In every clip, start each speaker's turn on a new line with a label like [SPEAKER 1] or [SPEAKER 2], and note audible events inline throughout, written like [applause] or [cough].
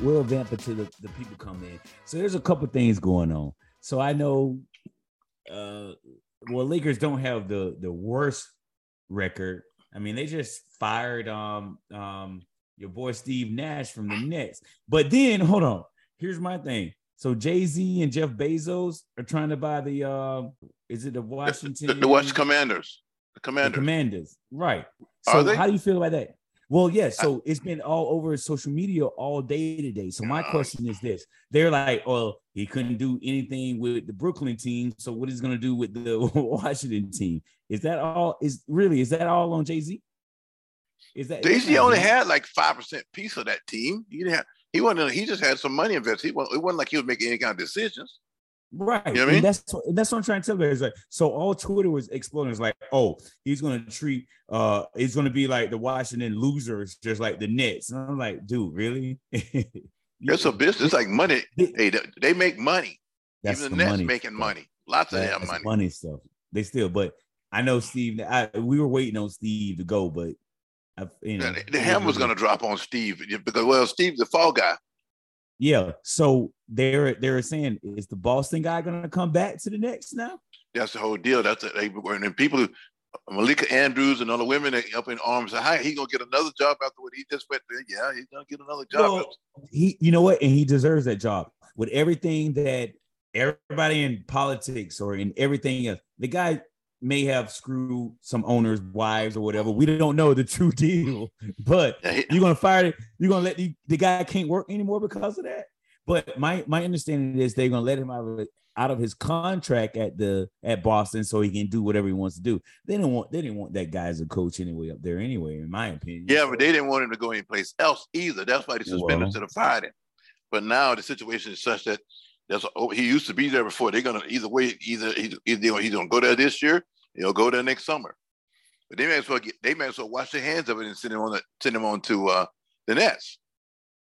[SPEAKER 1] We'll vamp it until the, the people come in. So there's a couple things going on. So I know, uh, well, Lakers don't have the the worst record. I mean, they just fired um um your boy Steve Nash from the Nets. But then hold on, here's my thing. So Jay Z and Jeff Bezos are trying to buy the uh, is it the Washington
[SPEAKER 2] the, the Washington Commanders, the Commanders,
[SPEAKER 1] the Commanders, right? So how do you feel about that? Well, yeah. So it's been all over social media all day today. So my question is this: They're like, "Oh, he couldn't do anything with the Brooklyn team. So what is going to do with the [laughs] Washington team? Is that all? Is really is that all on Jay Z?
[SPEAKER 2] Is that Jay Z only had like five percent piece of that team? He didn't have. He wasn't. He just had some money invested. He wasn't, it wasn't like he was making any kind of decisions.
[SPEAKER 1] Right. You know I mean? that's that's what I'm trying to tell you. It's like so all Twitter was exploding. It's like, oh, he's gonna treat uh he's gonna be like the Washington losers, just like the Nets. And I'm like, dude, really? [laughs]
[SPEAKER 2] it's a business like money. [laughs] Hey, they make money. That's Even the, the Nets making stuff. money. Lots of money.
[SPEAKER 1] Money stuff. They still, but I know Steve. I, we were waiting on Steve to go, but I, you know,
[SPEAKER 2] the, the hammer's going to drop on Steve because well, Steve's the fall guy.
[SPEAKER 1] Yeah. So they're they're saying is the Boston guy going to come back to the Knicks now?
[SPEAKER 2] That's the whole deal. That's they and people. Malika Andrews and other the women up in arms. Hi, he gonna get another job after what he just went there. Yeah, he's gonna get another job. Well,
[SPEAKER 1] he, you know what, and he deserves that job with everything that everybody in politics or in everything else. The guy may have screwed some owners' wives or whatever. We don't know the true [laughs] deal, but you're gonna fire. You're gonna let the, the guy can't work anymore because of that. But my my understanding is they're gonna let him out of out of his contract at the at Boston so he can do whatever he wants to do. They didn't want they didn't want that guy as a coach anyway up there anyway, in my opinion.
[SPEAKER 2] Yeah, but they didn't want him to go anyplace else either. That's why they suspended well, instead of fired him. But now the situation is such that that's oh, he used to be there before. They're gonna either way, either either, either he's gonna go there this year He'll go there next summer. But they may as well get, they may as well wash their hands of it and send him on the, send him on to uh, the Nets.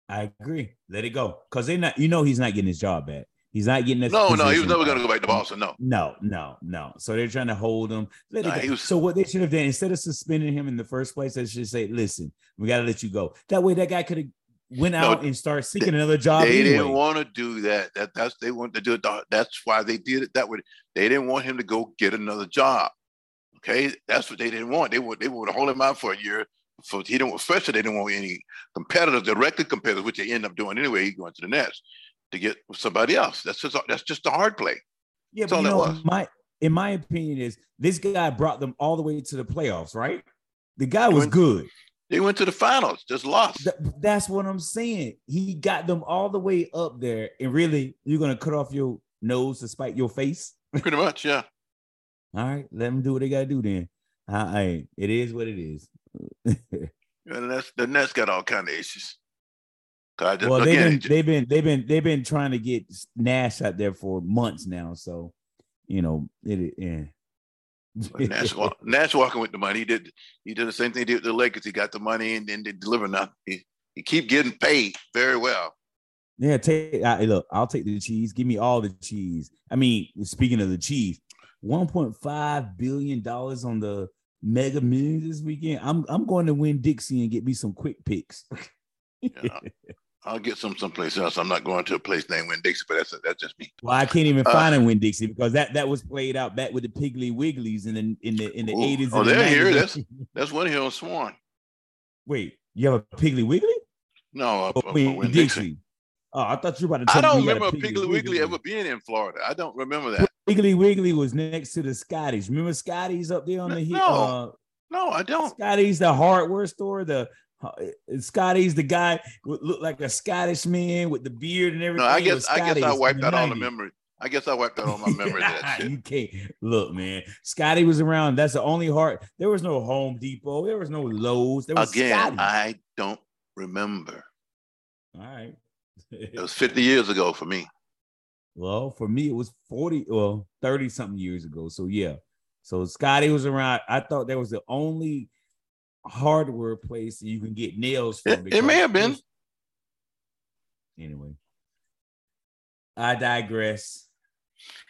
[SPEAKER 1] I agree. Let it go because they not. You know, he's not getting his job back. He's not getting this.
[SPEAKER 2] No, no, he was never going to go back to Boston. No,
[SPEAKER 1] no, no, no. So they're trying to hold him. Nah, was, so what they should have done instead of suspending him in the first place, they should say, "Listen, we got to let you go." That way, that guy could have went out no, and started seeking they, another job.
[SPEAKER 2] They
[SPEAKER 1] anyway.
[SPEAKER 2] didn't want to do that. That that's they wanted to do it. That's why they did it that way. They didn't want him to go get another job. Okay, that's what they didn't want. They would they would hold him out for a year. For he didn't especially they didn't want any competitors, directly competitors, which they end up doing anyway. He going to the Nets to get somebody else. That's just that's just the hard play.
[SPEAKER 1] Yeah, that's but you know, my in my opinion is this guy brought them all the way to the playoffs, right? The guy was good.
[SPEAKER 2] They went to the finals, just lost. Th-
[SPEAKER 1] that's what I'm saying. He got them all the way up there, and really, you're gonna cut off your nose to spite your face. [laughs]
[SPEAKER 2] Pretty much, yeah.
[SPEAKER 1] All right, let them do what they gotta do then. I, it is what it is. [laughs]
[SPEAKER 2] and that's the Nets got all kind of issues.
[SPEAKER 1] Just, well, they've been, they've been they've been they've been trying to get Nash out there for months now. So, you know, it yeah.
[SPEAKER 2] Nash, [laughs] Nash walking with the money. He did he did the same thing he did with the Lakers. He got the money and then they deliver nothing. He, he keep getting paid very well.
[SPEAKER 1] Yeah, take I, look. I'll take the cheese. Give me all the cheese. I mean, speaking of the cheese, 1.5 billion dollars on the Mega Millions this weekend. I'm I'm going to win Dixie and get me some quick picks. [laughs]
[SPEAKER 2] yeah, I'll get some someplace else. I'm not going to a place named Winn-Dixie, but that's that's just me.
[SPEAKER 1] Well, I can't even uh, find a Winn-Dixie because that that was played out back with the Piggly Wigglies in the in the in the 80s.
[SPEAKER 2] Oh, they're the here. That's that's one here on Swan.
[SPEAKER 1] Wait, you have a Piggly Wiggly?
[SPEAKER 2] No, a, oh, Winn-Dixie. Dixie.
[SPEAKER 1] Oh, I thought you were about to.
[SPEAKER 2] I don't remember Piggly, Piggly Wiggly, Wiggly ever being in Florida. I don't remember that.
[SPEAKER 1] Piggly Wiggly was next to the Scotties. Remember Scotties up there on the
[SPEAKER 2] hill? No, uh, no, I don't.
[SPEAKER 1] Scotties, the hardware store. The uh, Eh, eh, Scotty's the guy looked like a Scottish man with the beard and everything.
[SPEAKER 2] No, I guess I guess I wiped that on the memory. I guess I wiped that on my [laughs] memory.
[SPEAKER 1] you can't look, man. Scotty was around. That's the only hard. There was no Home Depot. There was no Lowe's. There was
[SPEAKER 2] again. I don't remember.
[SPEAKER 1] All right.
[SPEAKER 2] it was [laughs] 50 years ago for me.
[SPEAKER 1] Well, for me, it was 40, well, 30 something years ago. So yeah. So Scotty was around. I thought that was the only hardware place you can get nails from.
[SPEAKER 2] It, it may have been.
[SPEAKER 1] Anyway, I digress.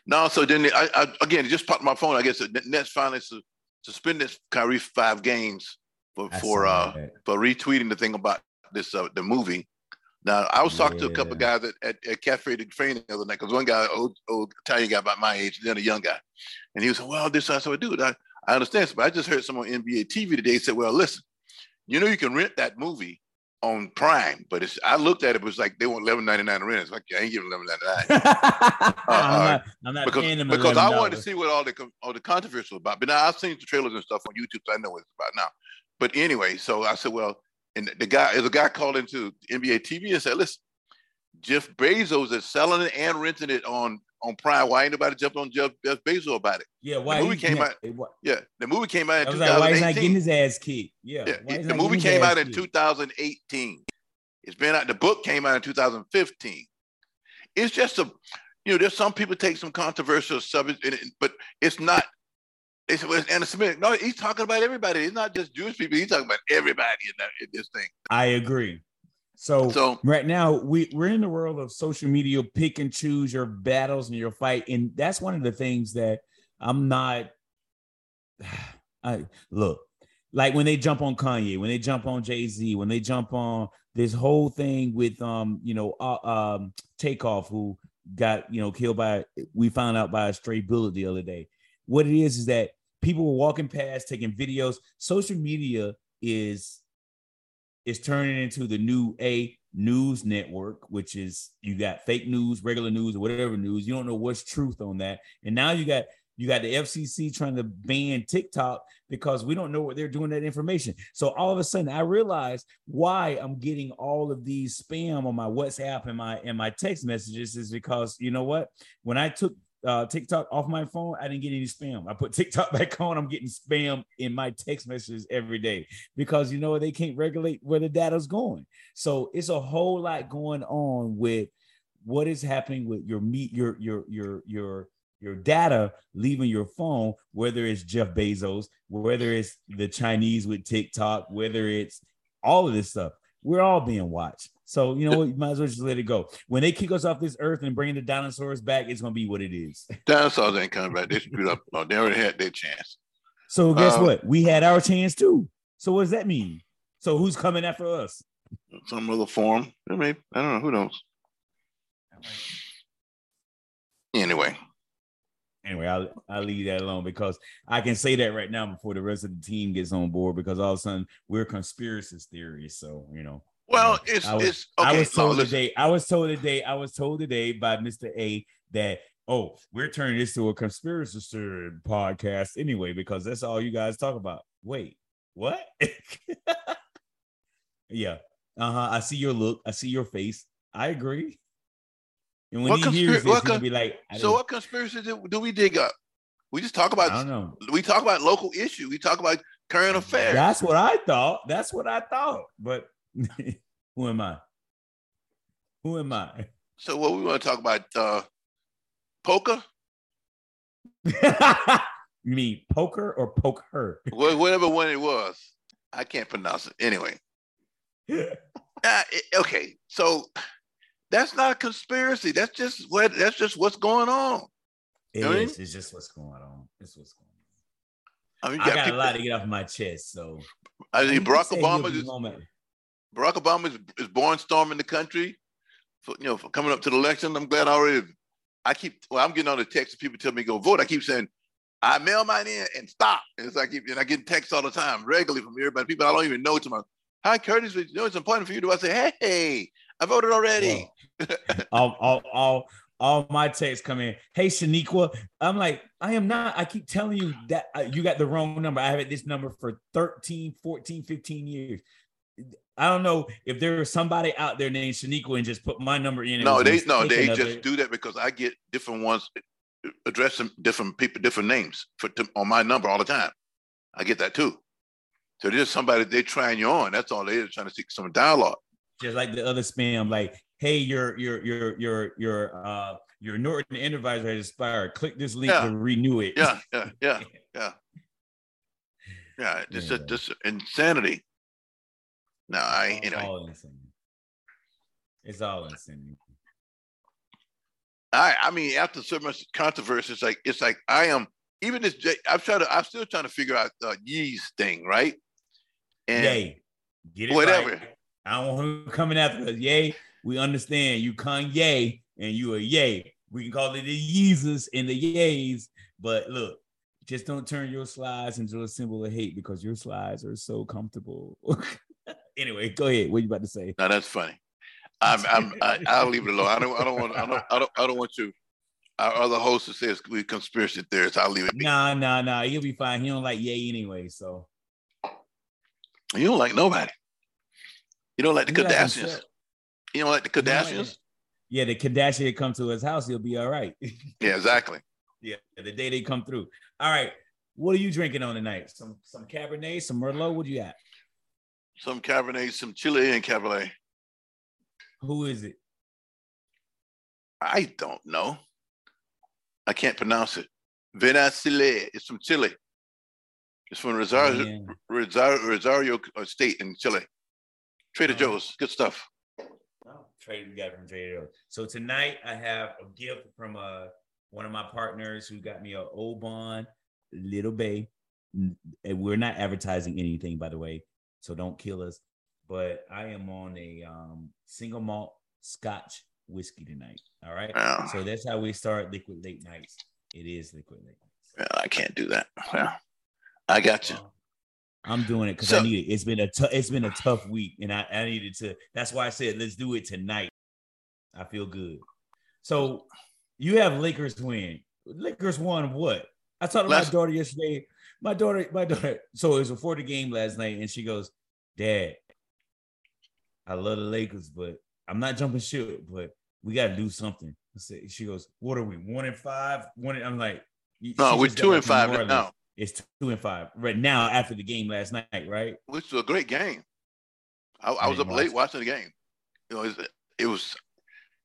[SPEAKER 2] No, so then I, I again it just popped my phone. I guess the Nets finally su- suspended Kyrie five games for for uh that. for retweeting the thing about this uh, the movie Now, I was talking to a couple of guys at, at, at Cafe de Train the other night because one guy, old, old Italian guy about my age, then a young guy. And he was like, Well, this, I said, dude, I, I understand, but I just heard someone on NBA TV today say, Well, listen, you know, you can rent that movie on Prime, but it's, I looked at it, it was like they want eleven ninety nine to rent it. It's like, I ain't giving eleven ninety nine. [laughs]
[SPEAKER 1] Uh, I'm uh, not, I'm not
[SPEAKER 2] because,
[SPEAKER 1] paying them
[SPEAKER 2] because I wanted to see what all the all the controversy was about. But now I've seen the trailers and stuff on YouTube, so I know what it's about now. But anyway, so I said, well, and the guy, is a guy called into NBA TV and said, listen, Jeff Bezos is selling it and renting it on on Prime. Why ain't nobody jumped on Jeff, Jeff Bezos about it?
[SPEAKER 1] Yeah, why
[SPEAKER 2] movie
[SPEAKER 1] he
[SPEAKER 2] came out-
[SPEAKER 1] it
[SPEAKER 2] Yeah, the movie came out in
[SPEAKER 1] was like, why he's not
[SPEAKER 2] 2018.
[SPEAKER 1] getting his ass kicked? Yeah,
[SPEAKER 2] Yeah, the movie came out in 2018. It's been out. The book came out in 2015. It's just a, you know, there's some people take some controversial subjects, in it, but it's not. It's it's no. He's talking about everybody. It's not just Jewish people. He's talking about everybody in, that, in this thing.
[SPEAKER 1] I agree. So,
[SPEAKER 2] So
[SPEAKER 1] right now we we're in the world of social media. Pick and choose your battles and your fight, and that's one of the things that I'm not. [sighs] I look like when they jump on Kanye, when they jump on Jay Z, when they jump on this whole thing with um you know uh, um Takeoff who got you know killed by we found out by a stray bullet the other day. What it is is that people were walking past taking videos. Social media is is turning into the new a news network, which is you got fake news, regular news, or whatever news. You don't know what's truth on that. And now you got you got the FCC trying to ban TikTok because we don't know what they're doing that information. So all of a sudden, I realize why I'm getting all of these spam on my WhatsApp and my and my text messages is because you know what? When I took uh, TikTok off my phone, I didn't get any spam. I put [laughs] TikTok back on. I'm getting spam in my text messages every day because you know they can't regulate where the data's going. So it's a whole lot going on with what is happening with your meet your your your your your data leaving your phone, whether it's Jeff Bezos, whether it's the Chinese with TikTok, whether it's all of this stuff. We're all being watched. So you know what? You might as well just let it go. When they kick us off this earth and bring the dinosaurs back, it's gonna be what it is. [laughs]
[SPEAKER 2] dinosaurs ain't coming back. They screwed up. Oh, they already had their chance.
[SPEAKER 1] So guess
[SPEAKER 2] Um,
[SPEAKER 1] what? We had our chance too. So what does that mean? So who's coming after us?
[SPEAKER 2] Some other form. I mean, I don't know. Who knows? Anyway,
[SPEAKER 1] Anyway, I'll I'll leave that alone because I can say that right now before the rest of the team gets on board because all of a sudden we're conspiracy theories. So you know.
[SPEAKER 2] Well, it's
[SPEAKER 1] I was-
[SPEAKER 2] it's okay.
[SPEAKER 1] I was told
[SPEAKER 2] listen.
[SPEAKER 1] today. I was told today. I was told today by Mr. A that oh, we're turning this to a conspiracy theory podcast anyway because that's all you guys talk about. Wait, what? [laughs] yeah. Uh huh. I see your look. I see your face. I agree. And when
[SPEAKER 2] What
[SPEAKER 1] he hears
[SPEAKER 2] conspira-
[SPEAKER 1] this, he's
[SPEAKER 2] what
[SPEAKER 1] gonna be like,
[SPEAKER 2] So what conspiracy do, do we dig up? We just talk about.
[SPEAKER 1] I don't know.
[SPEAKER 2] we talk about local issue. We talk about current affairs.
[SPEAKER 1] That's what I thought. That's what I thought. But [laughs] who am I? Who am I?
[SPEAKER 2] so what we want to talk about? Uh, poker, [laughs]
[SPEAKER 1] you mean poker or poke her?
[SPEAKER 2] Whatever one it was. I can't pronounce it. Anyway, [laughs] uh, okay. So that's not a conspiracy. That's just what that's just what's going on.
[SPEAKER 1] It
[SPEAKER 2] know what I
[SPEAKER 1] is. It's just what's going on. It's what's going
[SPEAKER 2] I mean,
[SPEAKER 1] on.
[SPEAKER 2] you
[SPEAKER 1] I
[SPEAKER 2] got
[SPEAKER 1] got a lot to get off my chest. So
[SPEAKER 2] I mean, Barack Obama is
[SPEAKER 1] at-
[SPEAKER 2] Barack Obama is, is born storming the country for you know for coming up to the election. I'm glad I already. I keep well, I'm getting all the texts. people tell me go vote. I keep saying I mail mine in and stop. And it's like and I get texts all the time regularly from everybody. People I don't even know to my hi Curtis, you know it's important for you to I say, hey, I voted already.
[SPEAKER 1] all, all, all, all my texts come in. Hey, Shaniqua. I'm like, I am not. I keep telling you that uh, you got the wrong number. I have this number for 13, 14, 15 years. I don't know if there's somebody out there named Shaniqua and just put my number in.
[SPEAKER 2] No, they no, they just
[SPEAKER 1] it.
[SPEAKER 2] do that because I get different ones addressing different people, different names for on my number all the time. I get that too. So there's somebody they trying you on. That's all they are trying to seek some dialogue.
[SPEAKER 1] just like the other spam, like, hey, your your your your your uh your Norton Enterprise has expired. Click this link
[SPEAKER 2] Yeah.
[SPEAKER 1] to renew it.
[SPEAKER 2] Yeah, yeah, yeah, yeah. [laughs] Yeah, it's
[SPEAKER 1] Yeah.
[SPEAKER 2] just insanity. No, I
[SPEAKER 1] It's all insanity. It's all insanity.
[SPEAKER 2] I I mean, after so much controversy, it's like it's like I am even this. I'm trying to. I'm still trying to figure out the Yee's thing, right? And
[SPEAKER 1] Yay. Get it
[SPEAKER 2] whatever.
[SPEAKER 1] right. I don't want him coming after us. Yay. We understand you Kanye and you a yay. We can call it the Yeezus and the yays, but look, just don't turn your slides into a symbol of hate because your slides are so comfortable. [laughs] anyway, go ahead. What you about to say?
[SPEAKER 2] No, that's funny. I'm, I'm, I, I'll leave it alone. I don't, I don't want, I don't, I don't, I don't want you. Our other host says we conspiracy theorists. I'll leave it.
[SPEAKER 1] Be. Nah, nah, nah. He'll be fine. He don't like yay anyway, so.
[SPEAKER 2] You don't like nobody. You don't like the Kardashians. you don't like the Kardashians.
[SPEAKER 1] yeah, the Kardashian come to his house, he'll be all right. [laughs]
[SPEAKER 2] yeah, exactly.
[SPEAKER 1] Yeah, the day they come through. All right, what are you drinking on tonight? Some some Cabernet, some Merlot. What do you got?
[SPEAKER 2] Some Cabernet, some Chilean Cabernet.
[SPEAKER 1] Who is it?
[SPEAKER 2] I don't know. I can't pronounce it. Venacile. It's from Chile. It's from Rosario, Rosario, Rosario State in Chile. Trader oh. Joe's, good stuff.
[SPEAKER 1] Oh, Trader, we got from Trader Joe's. So tonight I have a gift from uh, one of my partners who got me a Oban Little Bay. And we're not advertising anything, by the way, so don't kill us. But I am on a um, single malt Scotch whiskey tonight. All right. So that's how we start liquid late nights. It is liquid late nights.
[SPEAKER 2] Well, I can't do that. Yeah. I got you.
[SPEAKER 1] I'm doing it because so, I need it. It's been a t- it's been a tough week, and I, I needed to. That's why I said let's do it tonight. I feel good. So you have Lakers win. Lakers won what? I talked to my daughter yesterday. My daughter, my daughter. [laughs] So it was before the game last night, and she goes, "Dad, I love the Lakers, but I'm not jumping ship, but we got to do something." She goes, "What are we? One and five? One?" And I'm like,
[SPEAKER 2] "No, we're two and five now."
[SPEAKER 1] It's two and five right now after the game last night, right?
[SPEAKER 2] Which was a great game. I, I was up late watching the game. You know, it, it was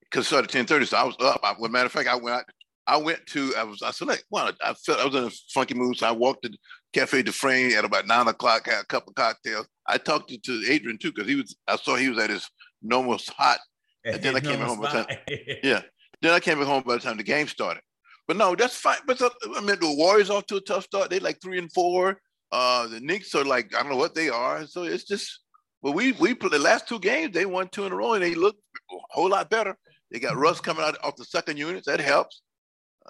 [SPEAKER 2] because it started ten thirty, so I was up. I, well, matter of fact, I went. I went to. I was. I said, like, well, I felt I was in a funky mood, so I walked to Cafe de Frame at about nine o'clock. Had a couple of cocktails. I talked to, to Adrian too because he was. I saw he was at his normal hot, and then I came home by the time. yeah, [laughs] then I came home by the time the game started. But no, that's fine. But I mean, the Warriors off to a tough start. They like three and four. Uh, the Knicks are like I don't know what they are. So it's just. But we we put the last two games. They won two in a row, and they look a whole lot better. They got Russ coming out off the second units. That helps.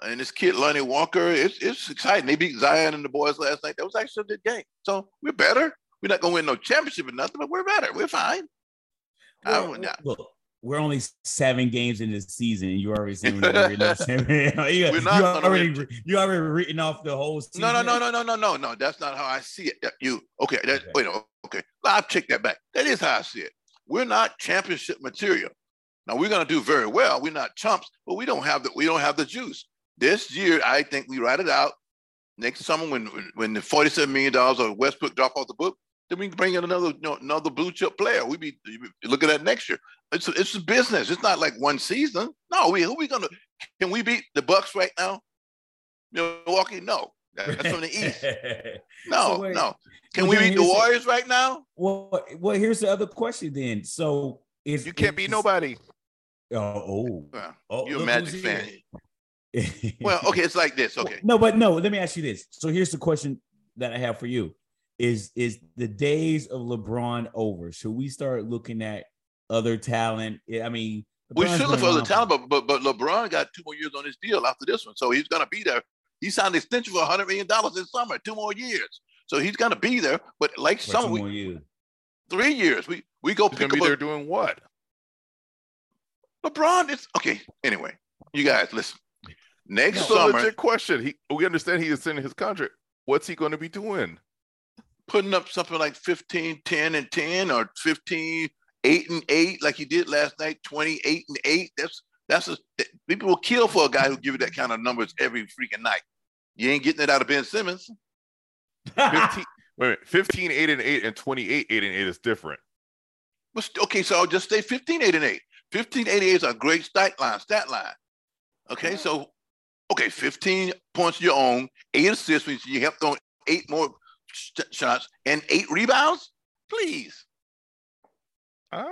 [SPEAKER 2] And this kid Lonnie Walker, it's it's exciting. They beat Zion and the boys last night. That was actually a good game. So we're better. We're not gonna win no championship or nothing, but we're better. We're fine.
[SPEAKER 1] Well, look, we're only seven games in the season, and you already saying we're not, [laughs] [laughs] you, we're not you already you already written off the whole season.
[SPEAKER 2] No, no, no, no, no, no, no, no. That's not how I see it. You okay? That, okay. Wait, okay. I'll take that back. That is how I see it. We're not championship material. Now we're gonna do very well. We're not chumps, but we don't have the we don't have the juice. This year, I think we write it out. Next summer, when when the forty-seven million dollars of Westbrook drop off the book, then we can bring in another you know, another blue chip player. We be looking at next year. It's a, it's a business. It's not like one season. No, we who we gonna can we beat the Bucks right now? Milwaukee, no. That's from the East. [laughs] No, so no. Can well, we beat the Warriors right now?
[SPEAKER 1] Well, well, here's the other question then. So if
[SPEAKER 3] you can't beat nobody.
[SPEAKER 1] Oh, oh,
[SPEAKER 2] well, oh you're a Magic fan. Well, [laughs] okay, it's like this. Okay.
[SPEAKER 1] No, but no, let me ask you this. So here's the question that I have for you is is the days of LeBron over? Should we start looking at other talent? I mean,
[SPEAKER 2] LeBron's we should look for other talent, but, but but LeBron got two more years on his deal after this one, so he's gonna be there. He signed an extension for hundred million dollars this summer, two more years, so he's gonna be there. But like for some, we, years. three years, we we go
[SPEAKER 3] he's pick gonna be there doing what?
[SPEAKER 2] LeBron is okay. Anyway, you guys listen. Next
[SPEAKER 3] no,
[SPEAKER 2] summer,
[SPEAKER 3] legit question. He, we understand he is in his contract. What's he going to be doing?
[SPEAKER 2] putting up something like 15, 10 and 10 or 15, 8 and 8, like he did last night, 28 and 8. That's that's a people will kill for a guy who give you that kind of numbers every freaking night. You ain't getting it out of Ben Simmons.
[SPEAKER 3] 15, [laughs] wait 15, 8 and 8 and 28, 8 and 8 is different.
[SPEAKER 2] But okay, so I'll just say 15, 8 and 8. 15, 8 and 8 is a great stat line, stat line. Okay, so okay, 15 points of your own, eight assists, which you helped on eight more shots and eight rebounds? Please.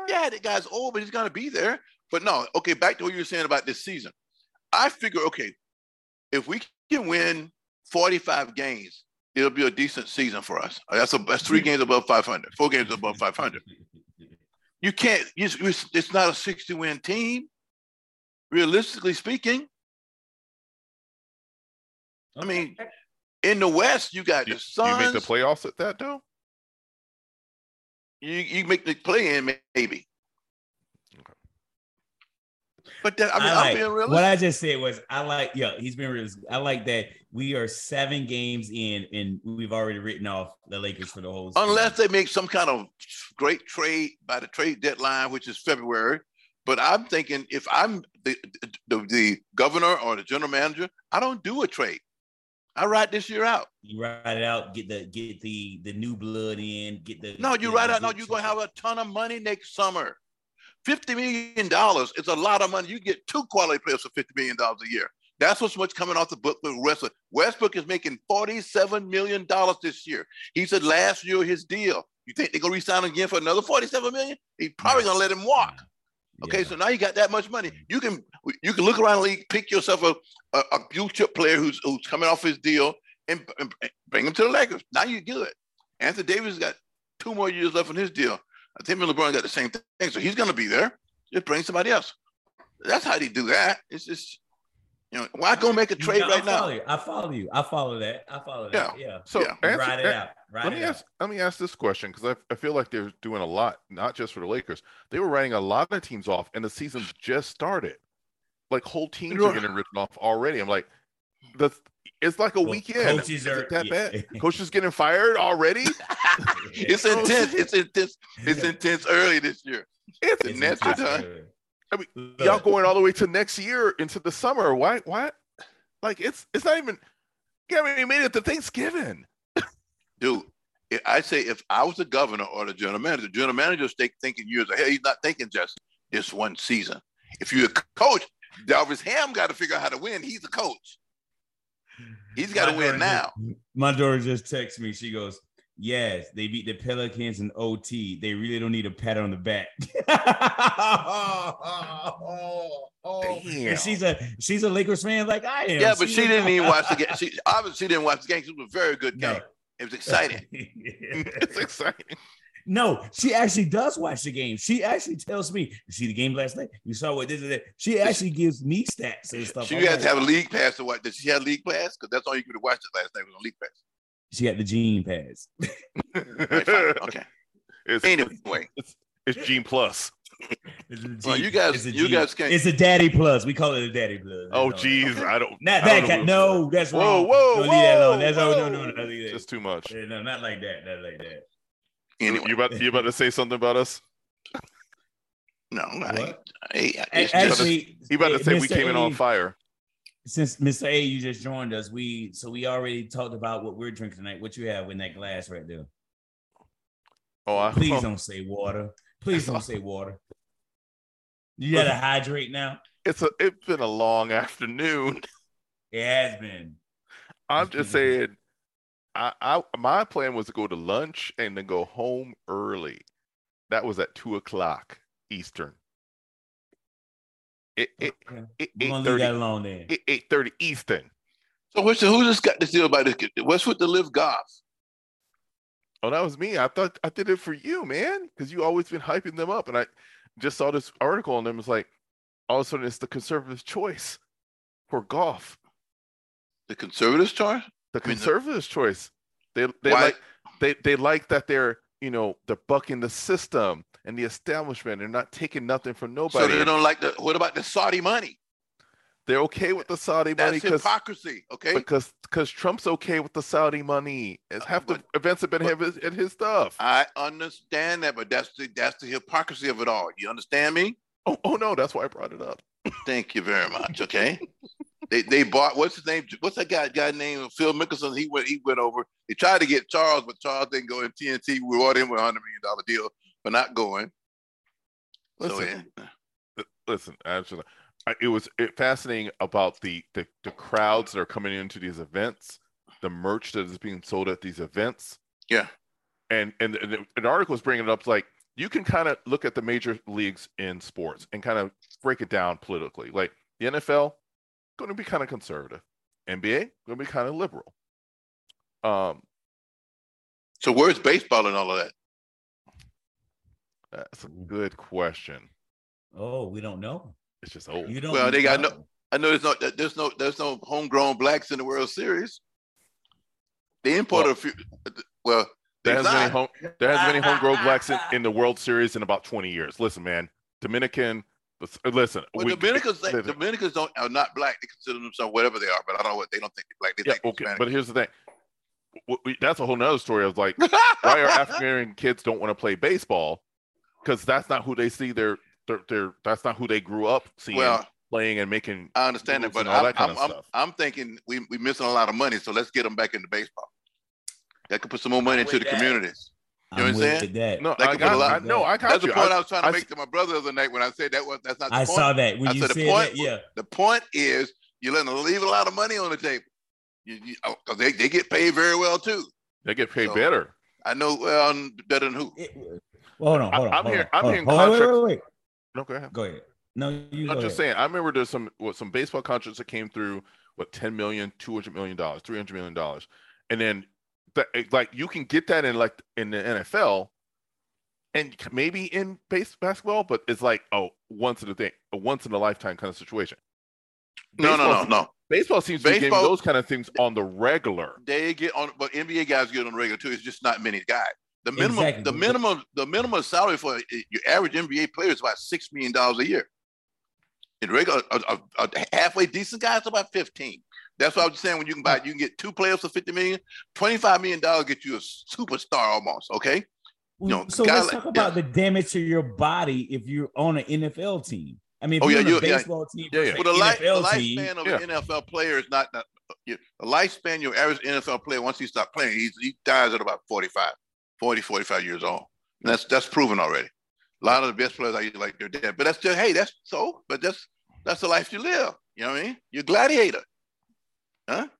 [SPEAKER 2] Yeah, the guy's old, but he's going to be there. But no, okay, back to what you were saying about this season. I figure, okay, if we can win 45 games, it'll be a decent season for us. That's a that's three games above 500, four games above 500. You can't. It's- it's not a 60 win team. Realistically speaking, I mean, in the West, you got
[SPEAKER 3] You,
[SPEAKER 2] the
[SPEAKER 3] you make the playoffs at that though?
[SPEAKER 2] You you make the play in maybe.
[SPEAKER 3] Okay.
[SPEAKER 2] But that, I mean,
[SPEAKER 1] I
[SPEAKER 2] I
[SPEAKER 1] like,
[SPEAKER 2] am being realistic.
[SPEAKER 1] what I just said was I like yeah he's been real. I like that we are seven games in and we've already written off the Lakers for the whole. season.
[SPEAKER 2] Unless they make some kind of great trade by the trade deadline, which is February. But I'm thinking if I'm the, the the governor or the general manager, I don't do a trade. I ride this year out.
[SPEAKER 1] you write it out, get the get the the new blood in, get the
[SPEAKER 2] No, you ride out. No, you're gonna have a ton of money next summer. Fifty million dollars is a lot of money. You get two quality players for fifty million dollars a year. That's what's much coming off the book with Westbrook. Westbrook is making forty-seven million dollars this year. He said last year his deal. You think they're gonna resign again for another forty-seven million? He's probably gonna let him walk. Okay,
[SPEAKER 1] Yeah.
[SPEAKER 2] so now you got that much money. You can you can look around the league, pick yourself a, a, a blue chip player who's who's coming off his deal, and, and bring him to the Lakers. Now you're good. Anthony Davis got two more years left on his deal. I think LeBron got the same thing, so he's going to be there. Just bring somebody else. That's how they do that. It's just you know why go make a trade You-
[SPEAKER 1] I
[SPEAKER 2] right
[SPEAKER 1] follow
[SPEAKER 2] now?
[SPEAKER 1] You. I follow you. I follow that. I follow that. Yeah.
[SPEAKER 3] So
[SPEAKER 2] Yeah.
[SPEAKER 1] You
[SPEAKER 3] answer-
[SPEAKER 1] Ride it out. Ride
[SPEAKER 3] let me
[SPEAKER 1] out.
[SPEAKER 3] ask let me ask this question because I, I feel like they're doing a lot, not just for the Lakers. They were writing a lot of teams off, and the season just started. Like whole teams are getting written off already. I'm like, the it's like a
[SPEAKER 1] Well,
[SPEAKER 3] weekend.
[SPEAKER 1] coaches
[SPEAKER 3] Is
[SPEAKER 1] are-
[SPEAKER 3] that
[SPEAKER 1] yeah.
[SPEAKER 3] bad? [laughs] Coaches getting fired already? [laughs]
[SPEAKER 2] it's intense. It's intense. It's intense early this year.
[SPEAKER 3] It's,
[SPEAKER 2] The
[SPEAKER 1] It's
[SPEAKER 2] Nets
[SPEAKER 1] intense,
[SPEAKER 2] done.
[SPEAKER 1] uh,
[SPEAKER 3] I mean,
[SPEAKER 1] look,
[SPEAKER 3] y'all going all the way to next year into the summer. Why? Why? Like it's it's not even. You haven't even made it to Thanksgiving.
[SPEAKER 2] Dude. If I say if I was the governor or the general manager, the general manager is think- thinking years ahead. He's not thinking just this one season. If you're a coach, Darvin Ham got to figure out how to win. He's a coach. He's got to win
[SPEAKER 1] daughter
[SPEAKER 2] now.
[SPEAKER 1] just- my daughter just texts me. She goes, Yes, they beat the Pelicans in OT. They really don't need a pat on the back.
[SPEAKER 3] Damn. [laughs]
[SPEAKER 1] And she's a she's a Lakers fan like I am.
[SPEAKER 2] Yeah, but
[SPEAKER 1] She's
[SPEAKER 2] she didn't even watch the game. She obviously didn't watch the game. It was a very good
[SPEAKER 1] No.
[SPEAKER 2] Game. It was exciting. [laughs] [laughs]
[SPEAKER 3] It's exciting.
[SPEAKER 1] no, she actually does watch the game. She actually tells me, "You see the game last night? You saw what this is." that." She actually gives me stats and stuff.
[SPEAKER 2] She
[SPEAKER 1] I'm
[SPEAKER 2] had
[SPEAKER 1] like,
[SPEAKER 2] to have a league pass to watch. Did she have league pass? Because that's all you could have watched it last night was on league pass.
[SPEAKER 1] She had the gene pass. [laughs]
[SPEAKER 2] Right. Okay.
[SPEAKER 3] It's,
[SPEAKER 2] Anyway,
[SPEAKER 3] it's Gene Plus.
[SPEAKER 1] It's a
[SPEAKER 2] Well, you guys-
[SPEAKER 1] it's a
[SPEAKER 2] you
[SPEAKER 1] G-
[SPEAKER 2] guys can't-
[SPEAKER 1] It's a daddy plus. We call it a daddy plus.
[SPEAKER 3] Oh,
[SPEAKER 1] That's all.
[SPEAKER 3] geez, I don't.
[SPEAKER 1] Not that
[SPEAKER 3] don't
[SPEAKER 1] cat. No, that's
[SPEAKER 3] Whoa,
[SPEAKER 1] wrong.
[SPEAKER 3] whoa,
[SPEAKER 1] Don't leave that
[SPEAKER 3] whoa,
[SPEAKER 1] alone. That's oh, no,
[SPEAKER 3] whoa.
[SPEAKER 1] no, no, don't leave that.
[SPEAKER 3] Just too much.
[SPEAKER 1] Yeah, no, not like that. Not like that.
[SPEAKER 2] anyway,
[SPEAKER 3] You about you about to say something about us? [laughs]
[SPEAKER 2] no, I,
[SPEAKER 1] What?
[SPEAKER 2] I,
[SPEAKER 1] A-
[SPEAKER 2] it's just-
[SPEAKER 1] Actually,
[SPEAKER 3] He about to
[SPEAKER 1] eh,
[SPEAKER 3] say we
[SPEAKER 1] Mr.
[SPEAKER 3] came in on fire.
[SPEAKER 1] Since Mr. A, you just joined us, we so we already talked about what we're drinking tonight. What you have in that glass right there?
[SPEAKER 3] Oh, I,
[SPEAKER 1] Please
[SPEAKER 3] oh, [laughs]
[SPEAKER 1] don't say water. Please don't say water. You gotta hydrate now.
[SPEAKER 3] It's a it's been a long [laughs] afternoon.
[SPEAKER 1] It has been.
[SPEAKER 3] I'm just saying. I, I my plan was to go to lunch and then go home early. That was at two o'clock Eastern. It it
[SPEAKER 1] Okay.
[SPEAKER 3] it
[SPEAKER 1] We're
[SPEAKER 3] eight
[SPEAKER 1] gonna leave that
[SPEAKER 3] thirty
[SPEAKER 1] alone then.
[SPEAKER 3] eight thirty Eastern.
[SPEAKER 2] So what's the, who just got this deal about this? What's with the live golf?
[SPEAKER 3] Oh, that was me. I thought I did it for you, man, because you always been hyping them up, and I just saw this article and it was like, all of a sudden it's the conservative choice for golf.
[SPEAKER 2] The conservatives choice.
[SPEAKER 3] The
[SPEAKER 2] I mean,
[SPEAKER 3] conservatives' choice. They they
[SPEAKER 2] Why-
[SPEAKER 3] like they they like that they're you know they're bucking the system and the establishment. They're not taking nothing from nobody.
[SPEAKER 2] So they don't like the. What about the Saudi money?
[SPEAKER 3] They're okay with the Saudi money
[SPEAKER 2] That's
[SPEAKER 3] because
[SPEAKER 2] hypocrisy. Okay.
[SPEAKER 3] because because Trump's okay with the Saudi money. It's half the events have been
[SPEAKER 2] but-
[SPEAKER 3] his, at his stuff.
[SPEAKER 2] I understand that, but that's the that's the hypocrisy of it all. You understand me?
[SPEAKER 3] oh, oh no, that's why I brought it up.
[SPEAKER 2] Thank you very much. Okay. they they bought what's his name? What's that guy guy named Phil Mickelson? He went he went over. They tried to get Charles, but Charles didn't go in TNT. We bought him with a hundred million dollar deal for not going. So
[SPEAKER 3] Listen,
[SPEAKER 2] yeah.
[SPEAKER 3] Listen actually I- it was it fascinating about the, the the crowds that are coming into these events the merch that is being sold at these events
[SPEAKER 2] Yeah.
[SPEAKER 3] and and, and the- an article was bringing it up like you can kind of look at the major leagues in sports and kind of break it down politically like the nfl going to be kind of conservative nba going to be kind of liberal um
[SPEAKER 2] So where's baseball and all of that?
[SPEAKER 3] That's a good question.
[SPEAKER 1] Oh, we don't know.
[SPEAKER 3] It's just old.
[SPEAKER 1] You don't.
[SPEAKER 2] Well, they got
[SPEAKER 1] know.
[SPEAKER 2] I know there's no there's no there's no homegrown blacks in the World Series. They imported
[SPEAKER 3] Well,
[SPEAKER 2] a few. Well,
[SPEAKER 3] There
[SPEAKER 2] there's
[SPEAKER 3] has many home there has many homegrown blacks in, in the World Series in about 20 years. Listen, man, Dominican. Uh, listen,
[SPEAKER 2] Well,
[SPEAKER 3] we-
[SPEAKER 2] Dominicans, they,
[SPEAKER 3] listen.
[SPEAKER 2] Dominicans don't are not black. They consider themselves whatever they are, but I don't know what they don't think they're black. They
[SPEAKER 3] yeah,
[SPEAKER 2] think
[SPEAKER 3] okay,
[SPEAKER 2] Hispanic.
[SPEAKER 3] but here's the thing. W- we- that's a whole nother story of like [laughs] why are African American kids don't want to play baseball because that's not who they see their, their their that's not who they grew up seeing
[SPEAKER 2] well,
[SPEAKER 3] playing and making.
[SPEAKER 2] I understand that, but
[SPEAKER 3] all
[SPEAKER 2] I'm,
[SPEAKER 3] that kind
[SPEAKER 2] I'm,
[SPEAKER 3] of
[SPEAKER 2] I'm,
[SPEAKER 3] stuff.
[SPEAKER 2] I'm thinking we we missing a lot of money, so let's get them back into baseball. That could put some more money
[SPEAKER 1] I'm
[SPEAKER 2] into the
[SPEAKER 1] that.
[SPEAKER 2] communities. You know
[SPEAKER 1] I'm
[SPEAKER 2] what I'm
[SPEAKER 1] with
[SPEAKER 2] saying?
[SPEAKER 1] that.
[SPEAKER 3] No,
[SPEAKER 2] That
[SPEAKER 3] I
[SPEAKER 2] could put a
[SPEAKER 3] got,
[SPEAKER 2] lot-
[SPEAKER 3] I, no, I got
[SPEAKER 2] That's the point I,
[SPEAKER 3] I,
[SPEAKER 2] was trying to
[SPEAKER 3] I-
[SPEAKER 2] make to my brother the other night when I said that was that's not the
[SPEAKER 1] I
[SPEAKER 2] point.
[SPEAKER 1] saw that when
[SPEAKER 2] I
[SPEAKER 1] you
[SPEAKER 2] said
[SPEAKER 1] said
[SPEAKER 2] the point
[SPEAKER 1] that. Yeah.
[SPEAKER 2] The point is you're letting them leave a lot of money on the table. You, you, oh, 'cause they, they get paid very well too.
[SPEAKER 3] they get paid
[SPEAKER 2] So-
[SPEAKER 3] better.
[SPEAKER 2] I know well better than who.
[SPEAKER 1] It- well, hold on, hold on.
[SPEAKER 3] I- I'm
[SPEAKER 1] hold
[SPEAKER 3] here-
[SPEAKER 1] on,
[SPEAKER 3] I'm
[SPEAKER 1] hold
[SPEAKER 3] hearing
[SPEAKER 1] on. Hold on, wait, wait, wait,
[SPEAKER 3] No, go ahead.
[SPEAKER 1] Go ahead. No, you
[SPEAKER 3] I'm
[SPEAKER 1] go
[SPEAKER 3] just
[SPEAKER 1] ahead.
[SPEAKER 3] saying. I remember there's some what some baseball contracts that came through what 10 million, 200 million dollars, 300 million dollars, and then that like you can get that in like in the NFL, and maybe in base basketball, but it's like oh once in a thing, a once in a lifetime kind of situation.
[SPEAKER 2] No, no, no,
[SPEAKER 3] Baseball-
[SPEAKER 2] no.
[SPEAKER 3] Baseball seems to be getting those kind of things on the regular.
[SPEAKER 2] They get on, but NBA guys get on the regular too. It's just not many guys. The minimum,
[SPEAKER 1] Exactly.
[SPEAKER 2] the minimum, the minimum salary for your average NBA player is about six million dollars a year. In regular, a, a, a halfway decent guy is about fifteen. That's what I was saying. When you can buy, you can get two players for fifty million. Twenty-five million dollars get you a superstar almost. Okay. No,
[SPEAKER 1] so let's
[SPEAKER 2] like-
[SPEAKER 1] talk about the damage to your body if you're on an NFL team. I mean, if
[SPEAKER 2] Oh,
[SPEAKER 1] you're
[SPEAKER 2] yeah,
[SPEAKER 1] on a
[SPEAKER 2] you- yeah.
[SPEAKER 1] baseball team,
[SPEAKER 3] Yeah, yeah.
[SPEAKER 1] versus
[SPEAKER 2] Well, the,
[SPEAKER 1] an
[SPEAKER 2] life, the lifespan of
[SPEAKER 3] yeah.
[SPEAKER 2] an NFL player is not, not you- the lifespan. Your average NFL player, once he stops playing, he's, he dies at about 45, 40, 45 years old. And that's that's proven already. A lot of the best players are like they're dead, but that's just hey, that's so. But that's that's the life you live. You know what I mean? You're a gladiator, huh? [laughs]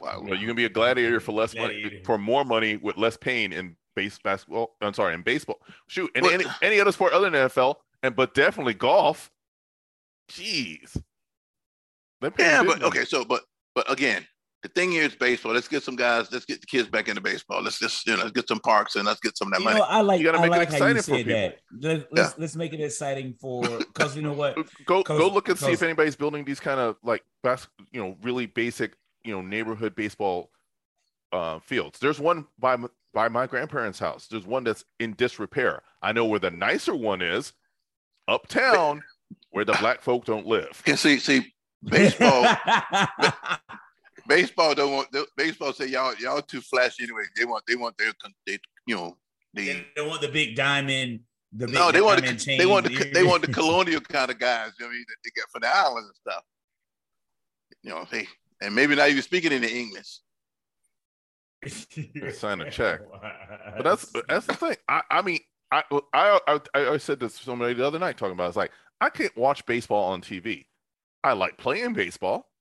[SPEAKER 2] Wow.
[SPEAKER 3] You know, you can be a gladiator for less money, for more money with less pain in base basketball. I'm sorry, in baseball. Shoot, and
[SPEAKER 2] But-
[SPEAKER 3] any, [sighs] any other sport other than NFL, and but definitely golf. Jeez. That
[SPEAKER 2] Yeah, but
[SPEAKER 3] money.
[SPEAKER 2] okay. So, but but again, the thing here is baseball. Let's get some guys. Let's get the kids back into baseball. Let's just you know let's get some parks and let's get some of that
[SPEAKER 1] you
[SPEAKER 2] money.
[SPEAKER 1] know, I like,
[SPEAKER 3] You gotta
[SPEAKER 1] I
[SPEAKER 3] make it
[SPEAKER 1] like how you
[SPEAKER 3] exciting for
[SPEAKER 1] said that. Let, let's let's make it exciting for because you know what? [laughs]
[SPEAKER 3] go
[SPEAKER 1] Cause-
[SPEAKER 3] go look and see if anybody's building these kind of like bas- you know really basic you know neighborhood baseball uh, fields. There's one by m- by my grandparents' house. There's one that's in disrepair. I know where the nicer one is, uptown, where the black folk don't live.
[SPEAKER 2] Can [laughs] see see baseball. [laughs] baseball don't want they- baseball say y'all y'all too flashy anyway. They want they want their they you know the
[SPEAKER 1] they don't want the big diamond. The big
[SPEAKER 2] no they want the,
[SPEAKER 1] diamond
[SPEAKER 2] they want the they want the [laughs] colonial kind of guys. You know what I mean that they get for the islands and stuff. You know, hey, and maybe not even speaking any English.
[SPEAKER 3] Sign a [laughs] check. But that's that's the thing. I I mean I I I, I said this to somebody the other night talking about. It's like I can't watch baseball on TV. I like playing baseball.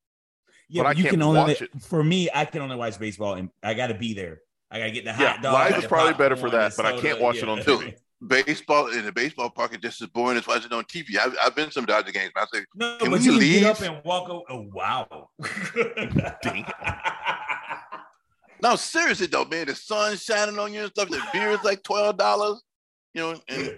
[SPEAKER 1] Yeah,
[SPEAKER 3] but I
[SPEAKER 1] you
[SPEAKER 3] can't
[SPEAKER 1] can only
[SPEAKER 3] watch it.
[SPEAKER 1] for me. I can only watch baseball, and I got to be there. I got to get the hot
[SPEAKER 3] Yeah,
[SPEAKER 1] dog.
[SPEAKER 3] live is probably better for that,
[SPEAKER 1] the
[SPEAKER 3] but I can't
[SPEAKER 1] soda,
[SPEAKER 3] watch it on [laughs] TV.
[SPEAKER 2] Baseball in the baseball park is just as boring as watching on TV. I've, I've been to some Dodger games. But I say,
[SPEAKER 1] No,
[SPEAKER 2] Can
[SPEAKER 1] but
[SPEAKER 2] we
[SPEAKER 1] you can
[SPEAKER 2] leave?
[SPEAKER 1] get up and walk. o- Oh wow! [laughs]
[SPEAKER 3] Damn.
[SPEAKER 2] no, seriously though, man, the sun's shining on you and stuff. The beer is like twelve dollars. You know, and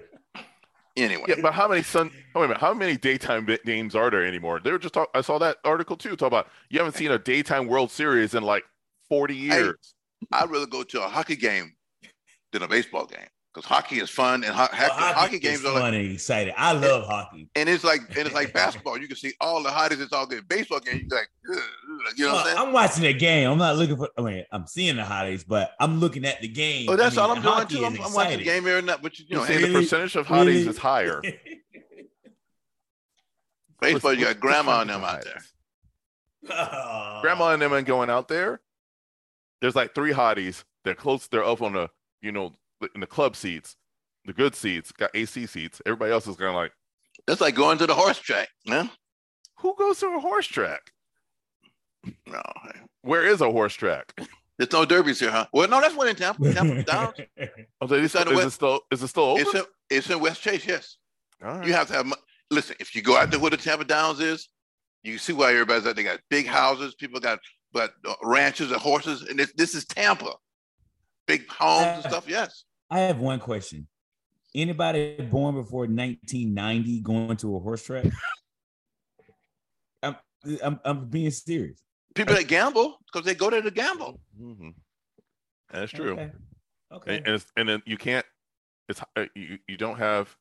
[SPEAKER 2] anyway,
[SPEAKER 3] Yeah, but how many sun? Oh, wait a minute. How many daytime bi- games are there anymore? They were just talk, I saw that article too. Talk about you haven't seen a daytime World Series in like forty years.
[SPEAKER 2] I'd rather go to a hockey game than a baseball game because hockey is fun and ho-
[SPEAKER 1] Well,
[SPEAKER 2] hockey, hockey
[SPEAKER 1] is
[SPEAKER 2] games are
[SPEAKER 1] fun
[SPEAKER 2] like,
[SPEAKER 1] and exciting. I love hockey.
[SPEAKER 2] and it's like and it's like [laughs] basketball. You can see all the hotties. It's all good. Baseball game, you're like, ugh, ugh, you know what I'm?
[SPEAKER 1] I'm watching the game. I'm not looking for. I mean, I'm seeing the hotties, but I'm looking at the game.
[SPEAKER 2] Oh, that's
[SPEAKER 1] I mean,
[SPEAKER 2] all I'm doing too. I'm, I'm watching the game every night, but you, you know, hey,
[SPEAKER 3] the percentage of hotties
[SPEAKER 1] really-
[SPEAKER 3] is higher. [laughs]
[SPEAKER 2] baseball, you got grandma and them out there.
[SPEAKER 3] hotties? Oh. Grandma and them ain't going out there. There's like three hotties. They're close. They're up on the you know in the club seats, the good seats, got AC seats. Everybody else is kind of like,
[SPEAKER 2] That's like going to the horse track, man.
[SPEAKER 3] who goes to a horse track?
[SPEAKER 2] No.
[SPEAKER 3] Where is a horse track?
[SPEAKER 2] there's no derbies here, huh? Well, no, that's one in Tampa. [laughs] Tampa Downs.
[SPEAKER 3] Oh, they, is,
[SPEAKER 2] It's on the
[SPEAKER 3] it still is it still open?
[SPEAKER 2] It's in, it's in West Chase, yes.
[SPEAKER 3] All right.
[SPEAKER 2] You have to have. mo- Listen, if you go out there where the Tampa Downs is, you see why everybody's out. They got big houses. People got got uh, ranches and horses, and this this is Tampa. Big homes and stuff. Yes.
[SPEAKER 1] I have one question. anybody born before 1990 going to a horse track? I'm, I'm, I'm being serious.
[SPEAKER 2] People that gamble because they go there to gamble.
[SPEAKER 3] Mm-hmm. That's true.
[SPEAKER 1] Okay. Okay.
[SPEAKER 3] And, and, it's, and then you can't. It's uh, you, you don't have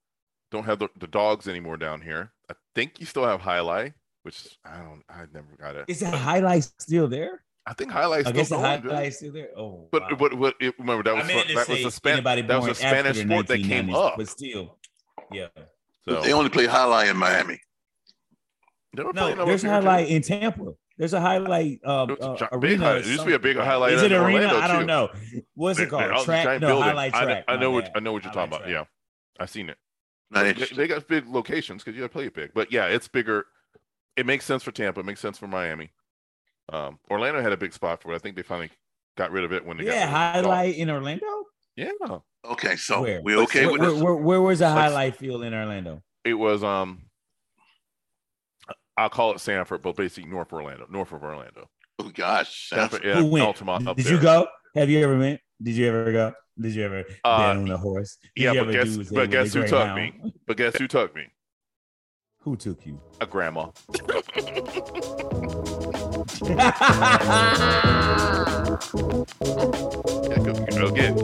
[SPEAKER 3] don't have the, the dogs anymore down here. I think you still have jai alai, which I don't. I never got it.
[SPEAKER 1] Is that jai alai still there?
[SPEAKER 3] I think highlights.
[SPEAKER 1] I guess the
[SPEAKER 3] still going, jai
[SPEAKER 1] alai's still there. Oh,
[SPEAKER 3] But
[SPEAKER 1] wow.
[SPEAKER 3] but but it, remember that was
[SPEAKER 1] I meant
[SPEAKER 3] that was
[SPEAKER 1] say
[SPEAKER 3] the Span- that was a Spanish sport that came up.
[SPEAKER 1] but still, yeah.
[SPEAKER 3] So
[SPEAKER 2] They only play jai alai in Miami.
[SPEAKER 3] they were
[SPEAKER 1] No,
[SPEAKER 3] playing up
[SPEAKER 1] there's a
[SPEAKER 3] here, jai
[SPEAKER 1] alai in Tampa. There's a jai alai uh,
[SPEAKER 3] It was a
[SPEAKER 1] uh,
[SPEAKER 3] big
[SPEAKER 1] arena.
[SPEAKER 3] jai alai. It used to be a big
[SPEAKER 1] jai
[SPEAKER 3] alai
[SPEAKER 1] Is
[SPEAKER 3] in
[SPEAKER 1] it arena?
[SPEAKER 3] Orlando,
[SPEAKER 1] I don't know. What's it called?
[SPEAKER 3] all
[SPEAKER 1] Track?
[SPEAKER 3] giant
[SPEAKER 1] No,
[SPEAKER 3] building.
[SPEAKER 1] jai alai
[SPEAKER 3] I know-
[SPEAKER 1] track.
[SPEAKER 3] I,
[SPEAKER 1] My
[SPEAKER 3] know what. I know what you're talking
[SPEAKER 1] Jai alai
[SPEAKER 3] about.
[SPEAKER 1] track.
[SPEAKER 3] Yeah, I seen it. They, they got big locations because you got to play it big. But yeah, it's bigger. It makes sense for Tampa. It makes sense for Miami. Um, Orlando had a big spot for it. I think they finally got rid of it when they
[SPEAKER 1] Yeah,
[SPEAKER 3] got rid of the
[SPEAKER 1] jai
[SPEAKER 3] alai
[SPEAKER 1] in Orlando.
[SPEAKER 3] Yeah,
[SPEAKER 2] Okay, so
[SPEAKER 1] Where?
[SPEAKER 2] we okay
[SPEAKER 1] where,
[SPEAKER 2] with
[SPEAKER 1] where,
[SPEAKER 2] this?
[SPEAKER 1] where, where was the
[SPEAKER 3] jai
[SPEAKER 1] alai field in Orlando?
[SPEAKER 3] it was. Um, I'll call it Sanford, but basically north Orlando, north of Orlando.
[SPEAKER 2] Oh gosh,
[SPEAKER 3] Sanford, yeah,
[SPEAKER 1] Who went? Did, you go? Have you ever met? Did you ever go? Did you ever
[SPEAKER 3] uh,
[SPEAKER 1] on a horse? Did
[SPEAKER 3] yeah, but guess, but guess who took
[SPEAKER 1] me?
[SPEAKER 3] But guess who took me?
[SPEAKER 1] Who took you?
[SPEAKER 3] A grandma. [laughs] yeah, go, go, again,